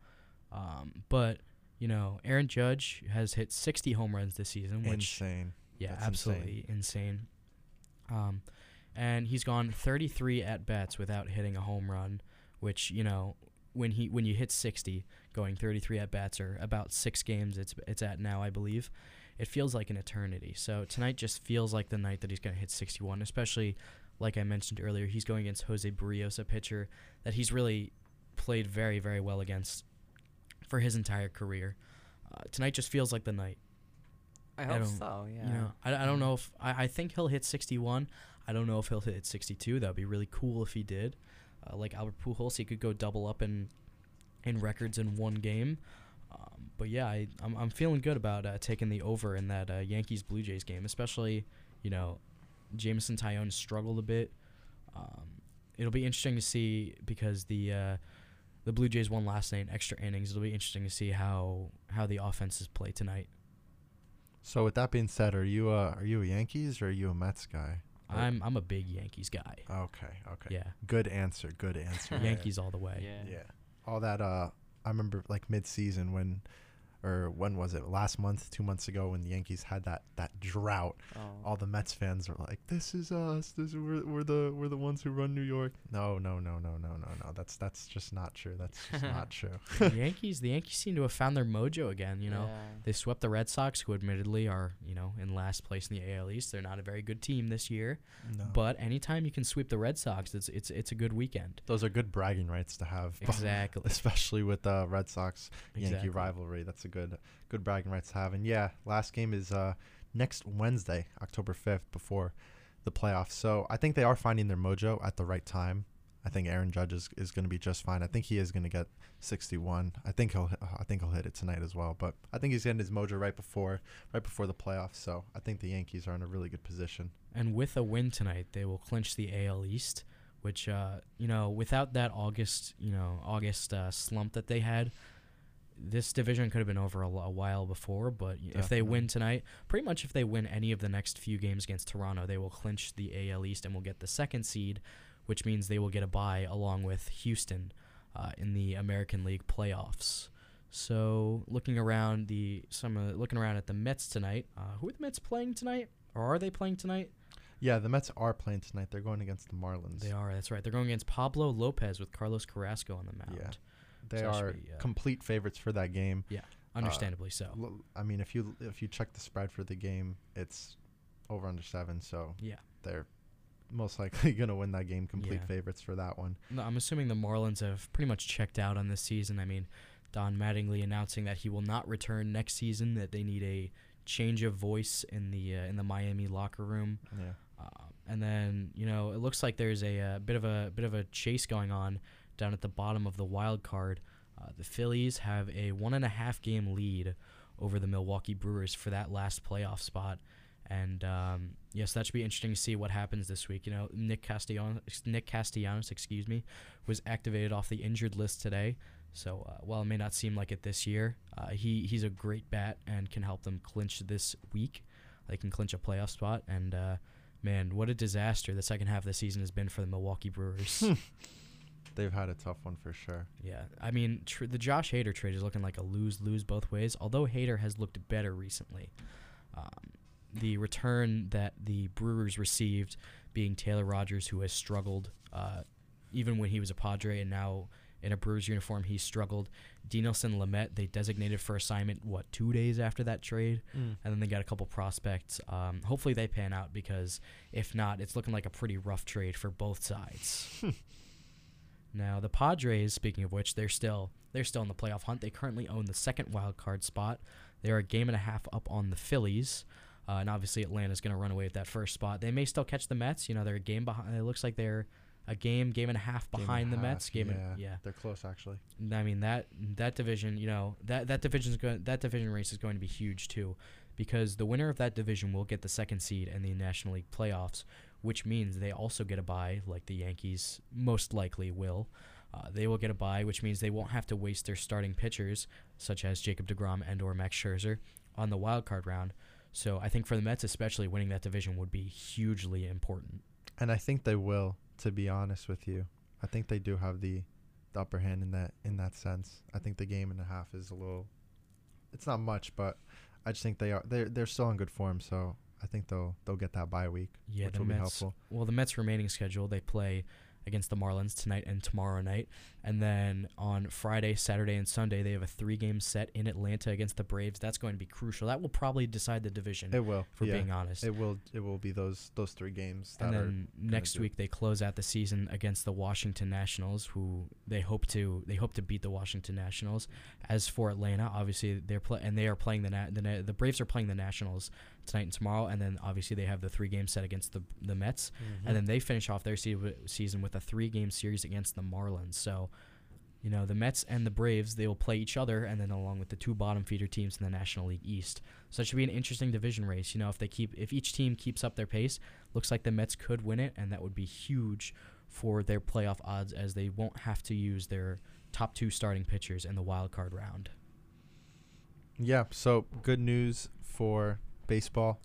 um, but you know Aaron Judge has hit 60 home runs this season, which Insane. yeah, That's absolutely insane. Um, and he's gone 33 at bats without hitting a home run, which you know when he when you hit 60, going 33 at bats or about six games it's it's at now I believe, it feels like an eternity. So tonight just feels like the night that he's gonna hit 61, especially like I mentioned earlier, he's going against Jose Berrios, a pitcher that he's really played very very well against for his entire career. Uh, tonight just feels like the night. I I hope so. Yeah. You know, I, I don't know if I, I think he'll hit 61. I don't know if he'll hit 62. That would be really cool if he did. Uh, like Albert Pujols, he could go double up in in records in one game. Uh, but yeah, I, I'm I'm feeling good about uh, taking the over in that uh, Yankees Blue Jays game, especially you know, Jameson Taillon struggled a bit. Um, it'll be interesting to see because the uh, the Blue Jays won last night in extra innings. It'll be interesting to see how how the offenses play tonight. So with that being said, are you a are you a Yankees or are you a Mets guy? I'm I'm a big Yankees guy. Okay, okay. Yeah, Good answer. Good answer. Yankees all the way. Yeah. Yeah. All that uh I remember like mid season when or when was it? Last month, two months ago when the Yankees had that that drought. Oh. All the Mets fans were like, This is us. This is we're, we're the we're the ones who run New York. No, no, no, no, no, no, no. That's that's just not true. That's just not true. the Yankees, the Yankees seem to have found their mojo again. You know, Yeah. they swept the Red Sox, who admittedly are you know in last place in the AL East. They're not a very good team this year, No. but anytime you can sweep the Red Sox, it's it's it's a good weekend. those are good bragging rights to have. Exactly. Especially with the Red Sox Yankee Exactly. rivalry. That's a good good bragging rights to have. And yeah, last game is uh next Wednesday, October fifth, before the playoffs. So I think they are finding their mojo at the right time. I think Aaron Judge is, is going to be just fine. I think he is going to get 61. I think he'll I think he'll hit it tonight as well. But I think he's getting his mojo right before right before the playoffs. So I think the Yankees are in a really good position. And with a win tonight, they will clinch the AL East, which uh, you know, without that August, you know, August uh, slump that they had, this division could have been over a, a while before. But y- if they win tonight, pretty much if they win any of the next few games against Toronto, they will clinch the AL East and will get the second seed, which means they will get a bye along with Houston uh, in the American League playoffs. So looking around the some uh, looking around at the Mets tonight, uh, who are the Mets playing tonight, or are they playing tonight? Yeah, the Mets are playing tonight. They're going against the Marlins. They are. That's right. They're going against Pablo Lopez with Carlos Carrasco on the mound. Yeah. They So are be, uh, complete favorites for that game. Yeah, understandably so. L- I mean, if you if you check the spread for the game, it's over under seven. So Yeah. they're most likely gonna win that game. Complete Yeah. favorites for that one. No, I'm assuming the Marlins have pretty much checked out on this season. I mean, Don Mattingly announcing that he will not return next season. That they need a change of voice in the uh, in the Miami locker room. Yeah. Um, and then you know it looks like there's a, uh bit of a bit of a chase going on down at the bottom of the wild card. Uh, the Phillies have a one and a half game lead over the Milwaukee Brewers for that last playoff spot. And um, yes, that should be interesting to see what happens this week. You know, Nick Castellanos, Nick Castellanos, excuse me, was activated off the injured list today. So uh, while it may not seem like it this year, uh, he he's a great bat and can help them clinch this week. They can clinch a playoff spot, and uh, man, what a disaster the second half of the season has been for the Milwaukee Brewers. They've had a tough one for sure. yeah, I mean, tr- the Josh Hader trade is looking like a lose lose both ways. Although Hader has looked better recently, um, the return that the Brewers received, being Taylor Rogers, who has struggled, uh, even when he was a Padre and now in a Brewers uniform, he struggled. Dinelson Lamet, they designated for assignment what two days after that trade, and then they got a couple prospects. Um, hopefully they pan out because if not, it's looking like a pretty rough trade for both sides. now the Padres, speaking of which, they're still they're still in the playoff hunt. They currently own the second wild card spot. They're a game and a half up on the Phillies. Uh, and obviously Atlanta's going to run away with that first spot. They may still catch the Mets. You know, they're a game behind. It looks like they're a game, game and a half behind the Mets. Game, yeah, and, yeah. They're close actually. I mean that that division, you know, that that division's going that division race is going to be huge too, because the winner of that division will get the second seed in the National League playoffs, which means they also get a buy, like the Yankees most likely will. Uh, they will get a buy, which means they won't have to waste their starting pitchers, such as Jacob Degrom and or Max Scherzer, on the wild card round. So I think for the Mets, especially, winning that division would be hugely important. And I think they will. To be honest with you, I think they do have the, the upper hand in that in that sense. I think the game and a half is a little. It's not much, but I just think they are they're they're still in good form. So I think they'll they'll get that bye week, Yeah, which will Mets. be helpful. Well, the Mets' remaining schedule, they play against the Marlins tonight and tomorrow night. And then on Friday, Saturday, and Sunday, they have a three game set in Atlanta against the Braves. That's going to be crucial. That will probably decide the division, It will. for yeah. being honest. It will. It will be those those three games. That and are then next week they close out the season against the Washington Nationals, who they hope to they hope to beat the Washington Nationals. As for Atlanta, obviously they're play and they are playing the Na- the Na- the Braves are playing the Nationals tonight and tomorrow, and then obviously they have the three game set against the the Mets, Mm-hmm. and then they finish off their se- season with a three game series against the Marlins. So you know, the Mets and the Braves, they will play each other, and then along with the two bottom feeder teams in the National League East. So it should be an interesting division race. You know, if they keep, if each team keeps up their pace, looks like the Mets could win it, and that would be huge for their playoff odds, as they won't have to use their top two starting pitchers in the wild card round. Yeah. So good news for baseball.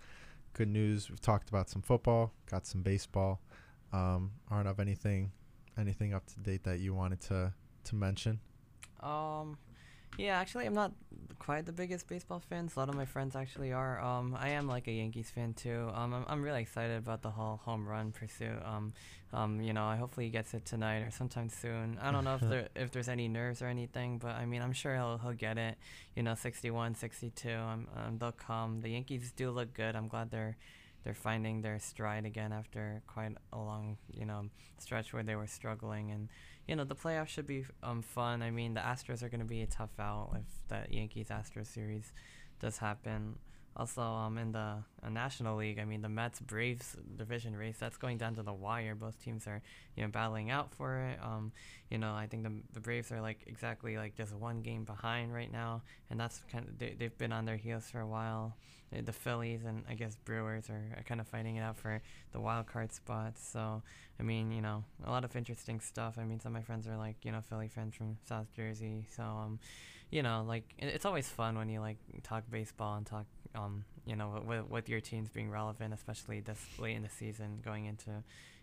Good news. We've talked about some football. Got some baseball. Um, Arnav anything, anything up to date that you wanted to to mention? Um, yeah, actually, I'm not quite the biggest baseball fan. A lot of my friends actually are. Um, I am like a Yankees fan too. Um, I'm, I'm really excited about the whole home run pursuit. Um, um, you know, I hopefully he gets it tonight or sometime soon. I don't know if there if there's any nerves or anything, but I mean, I'm sure he'll he'll get it. You know, 61, 62. Um, um they'll come. The Yankees do look good. I'm glad they're they're finding their stride again after quite a long, you know, stretch where they were struggling. And you know, the playoffs should be um fun. I mean, the Astros are going to be a tough out if that Yankees Astros series does happen. Also, um, in the uh, National League, I mean, the Mets Braves division race that's going down to the wire. Both teams are, you know, battling out for it. Um, you know, I think the the Braves are like exactly like just one game behind right now, and that's kind of they, they've been on their heels for a while. Uh, the Phillies and I guess Brewers are, are kind of fighting it out for the wild card spots. So, I mean, you know, a lot of interesting stuff. I mean, some of my friends are like, you know, Philly friends from South Jersey. So, um, you know, like it's always fun when you like talk baseball and talk, um, you know, with with your teams being relevant, especially this late in the season, going into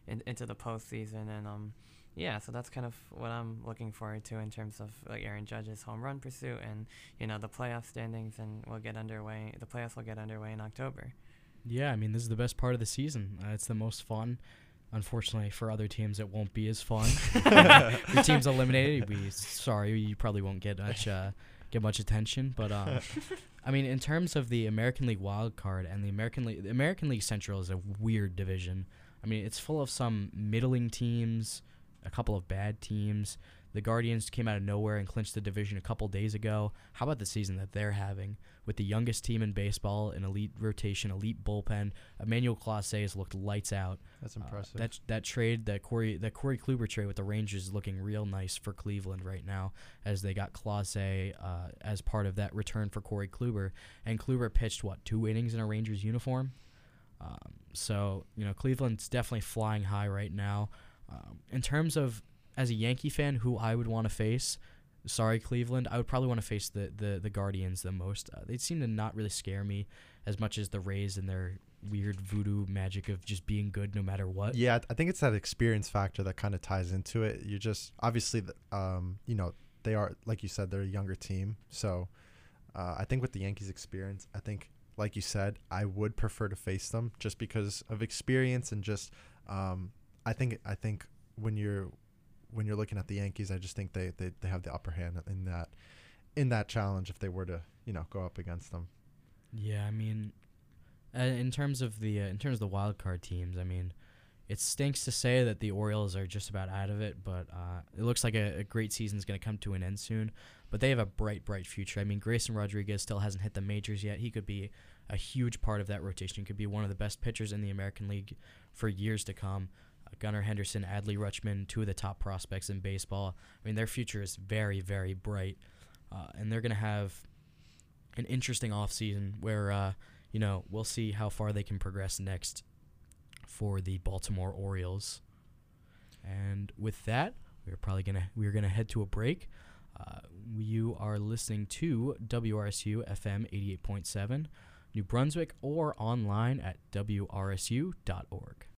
in, into the postseason, and um, yeah, so that's kind of what I'm looking forward to in terms of like Aaron Judge's home run pursuit and you know the playoff standings, and we'll get underway. The playoffs will get underway in October. Yeah, I mean this is the best part of the season. Uh, it's the most fun. Unfortunately, for other teams, it won't be as fun. Your team's eliminated. We sorry, you probably won't get much uh, get much attention. But um, I mean, in terms of the American League wild card and the American League, the American League Central is a weird division. I mean, it's full of some middling teams, a couple of bad teams. The Guardians came out of nowhere and clinched the division a couple days ago. How about the season that they're having with the youngest team in baseball, an elite rotation, elite bullpen? Emmanuel Clase has looked lights out. That's Uh, impressive. that that trade, that Corey that Corey Kluber trade with the Rangers is looking real nice for Cleveland right now, as they got Clase uh, as part of that return for Corey Kluber, and Kluber pitched what two innings in a Rangers uniform. Um, so you know Cleveland's definitely flying high right now. Um, in terms of as a Yankee fan, who I would want to face, sorry Cleveland, I would probably want to face the, the the Guardians the most. Uh, they seem to not really scare me as much as the Rays and their weird voodoo magic of just being good no matter what. Yeah, I think it's that experience factor that kind of ties into it. You just obviously, um, you know, they are like you said, they're a younger team. So, uh, I think with the Yankees' experience, I think, like you said, I would prefer to face them just because of experience and just, um, I think I think when you're when you're looking at the Yankees, I just think they, they, they have the upper hand in that in that challenge if they were to you know go up against them. Yeah, I mean, uh, in terms of the uh, in terms of the wild card teams, I mean, it stinks to say that the Orioles are just about out of it, but uh, it looks like a, a great season is going to come to an end soon. But they have a bright, bright future. I mean, Grayson Rodriguez still hasn't hit the majors yet. He could be a huge part of that rotation. He could be one of the best pitchers in the American League for years to come. Gunnar Henderson, Adley Rutschman, two of the top prospects in baseball. I mean, their future is very, very bright, uh, and they're going to have an interesting offseason where uh, you know we'll see how far they can progress next for the Baltimore Orioles. And with that, we're probably gonna we're gonna head to a break. Uh, you are listening to WRSU FM eighty eight point seven, New Brunswick, or online at wrsu.org.